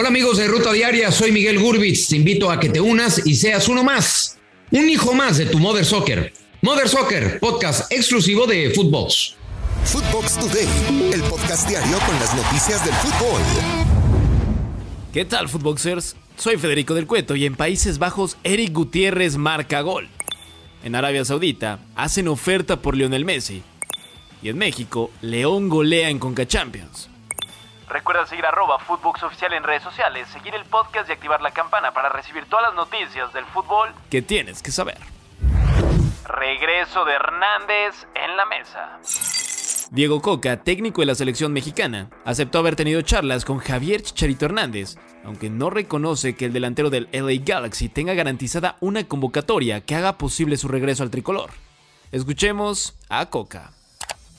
Hola amigos de Ruta Diaria, soy Miguel Gurbitz. Te invito a que te unas y seas uno más, un hijo más de tu Mother Soccer. Mother Soccer, podcast exclusivo de Footbox. Footbox Today, el podcast diario con las noticias del fútbol. ¿Qué tal, Footboxers? Soy Federico del Cueto y en Países Bajos, Eric Gutiérrez marca gol. En Arabia Saudita, hacen oferta por Lionel Messi. Y en México, León golea en Conca Champions. Recuerda seguir arroba Footbox Oficial en redes sociales, seguir el podcast y activar la campana para recibir todas las noticias del fútbol que tienes que saber. Regreso de Hernández en la mesa. Diego Coca, técnico de la selección mexicana, aceptó haber tenido charlas con Javier Chicharito Hernández, aunque no reconoce que el delantero del LA Galaxy tenga garantizada una convocatoria que haga posible su regreso al tricolor. Escuchemos a Coca.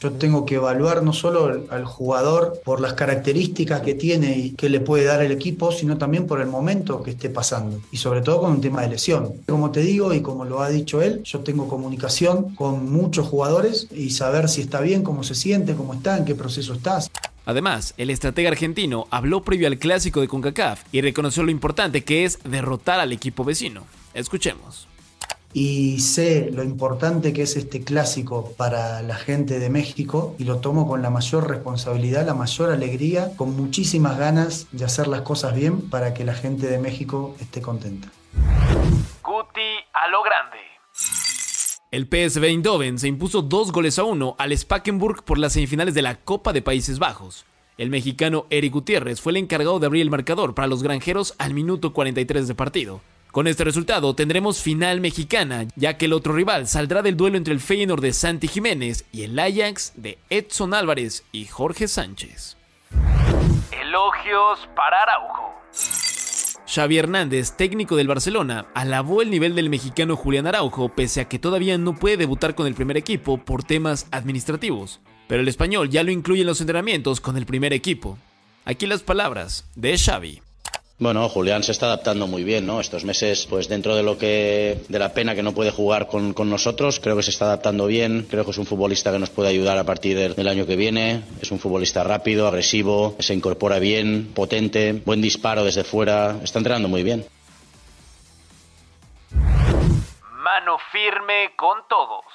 Yo tengo que evaluar no solo al jugador por las características que tiene y que le puede dar el equipo, sino también por el momento que esté pasando y sobre todo con un tema de lesión. Como te digo y como lo ha dicho él, yo tengo comunicación con muchos jugadores y saber si está bien, cómo se siente, cómo está, en qué proceso estás. Además, el estratega argentino habló previo al clásico de CONCACAF y reconoció lo importante que es derrotar al equipo vecino. Escuchemos y sé lo importante que es este clásico para la gente de México y lo tomo con la mayor responsabilidad, la mayor alegría, con muchísimas ganas de hacer las cosas bien para que la gente de México esté contenta. Guti a lo grande. El PSV Eindhoven se impuso dos goles a uno al Spakenburg por las semifinales de la Copa de Países Bajos. El mexicano Eric Gutiérrez fue el encargado de abrir el marcador para los granjeros al minuto 43 de partido. Con este resultado tendremos final mexicana, ya que el otro rival saldrá del duelo entre el Feyenoord de Santi Jiménez y el Ajax de Edson Álvarez y Jorge Sánchez. Elogios para Araujo. Xavi Hernández, técnico del Barcelona, alabó el nivel del mexicano Julián Araujo pese a que todavía no puede debutar con el primer equipo por temas administrativos, pero el español ya lo incluye en los entrenamientos con el primer equipo. Aquí las palabras de Xavi. Bueno, Julián se está adaptando muy bien, ¿no? Estos meses, pues dentro de lo que, de la pena que no puede jugar con, nosotros, creo que se está adaptando bien. Creo que es un futbolista que nos puede ayudar a partir del, año que viene. Es un futbolista rápido, agresivo, se incorpora bien, potente, buen disparo desde fuera. Está entrenando muy bien. Mano firme con todos.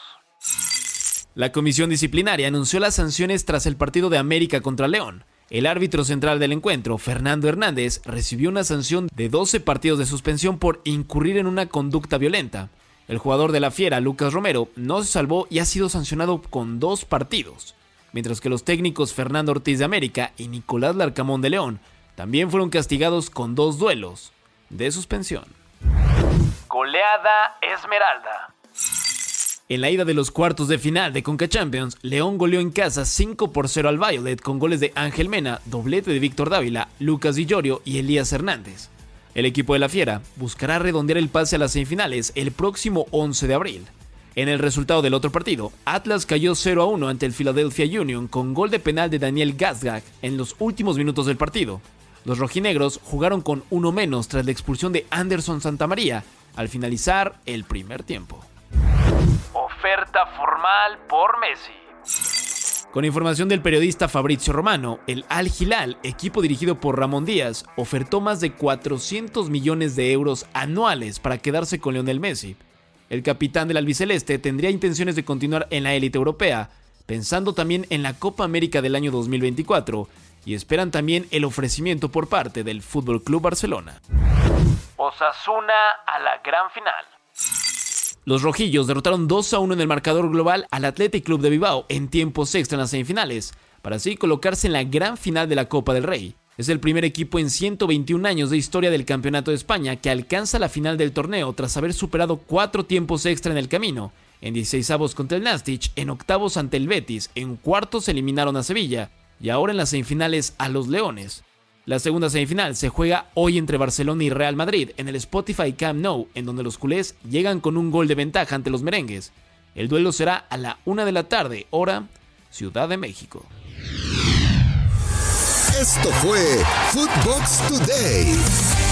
La comisión disciplinaria anunció las sanciones tras el partido de América contra León. El árbitro central del encuentro, Fernando Hernández, recibió una sanción de 12 partidos de suspensión por incurrir en una conducta violenta. El jugador de la Fiera, Lucas Romero, no se salvó y ha sido sancionado con dos partidos, mientras que los técnicos Fernando Ortiz de América y Nicolás Larcamón de León también fueron castigados con dos duelos de suspensión. Goleada Esmeralda. En la ida de los cuartos de final de Conca Champions, León goleó en casa 5 por 0 al Violet con goles de Ángel Mena, doblete de Víctor Dávila, Lucas Di y Elías Hernández. El equipo de la Fiera buscará redondear el pase a las semifinales el próximo 11 de abril. En el resultado del otro partido, Atlas cayó 0 a 1 ante el Philadelphia Union con gol de penal de Daniel Gazgag en los últimos minutos del partido. Los rojinegros jugaron con uno menos tras la expulsión de Anderson Santamaría al finalizar el primer tiempo. Oferta formal por Messi. Con información del periodista Fabrizio Romano, el Al Hilal, equipo dirigido por Ramón Díaz, ofertó más de 400 millones de euros anuales para quedarse con Lionel Messi. El capitán del albiceleste tendría intenciones de continuar en la élite europea, pensando también en la Copa América del año 2024, y esperan también el ofrecimiento por parte del Fútbol Club Barcelona. Osasuna a la gran final. Los rojillos derrotaron 2 a 1 en el marcador global al Athletic Club de Bilbao en tiempos extra en las semifinales, para así colocarse en la gran final de la Copa del Rey. Es el primer equipo en 121 años de historia del Campeonato de España que alcanza la final del torneo tras haber superado cuatro tiempos extra en el camino. En 16 avos contra el Nastich, en octavos ante el Betis, en cuartos eliminaron a Sevilla y ahora en las semifinales a los Leones. La segunda semifinal se juega hoy entre Barcelona y Real Madrid en el Spotify Camp Nou, en donde los culés llegan con un gol de ventaja ante los merengues. El duelo será a la una de la tarde, hora Ciudad de México. Esto fue Footbox Today.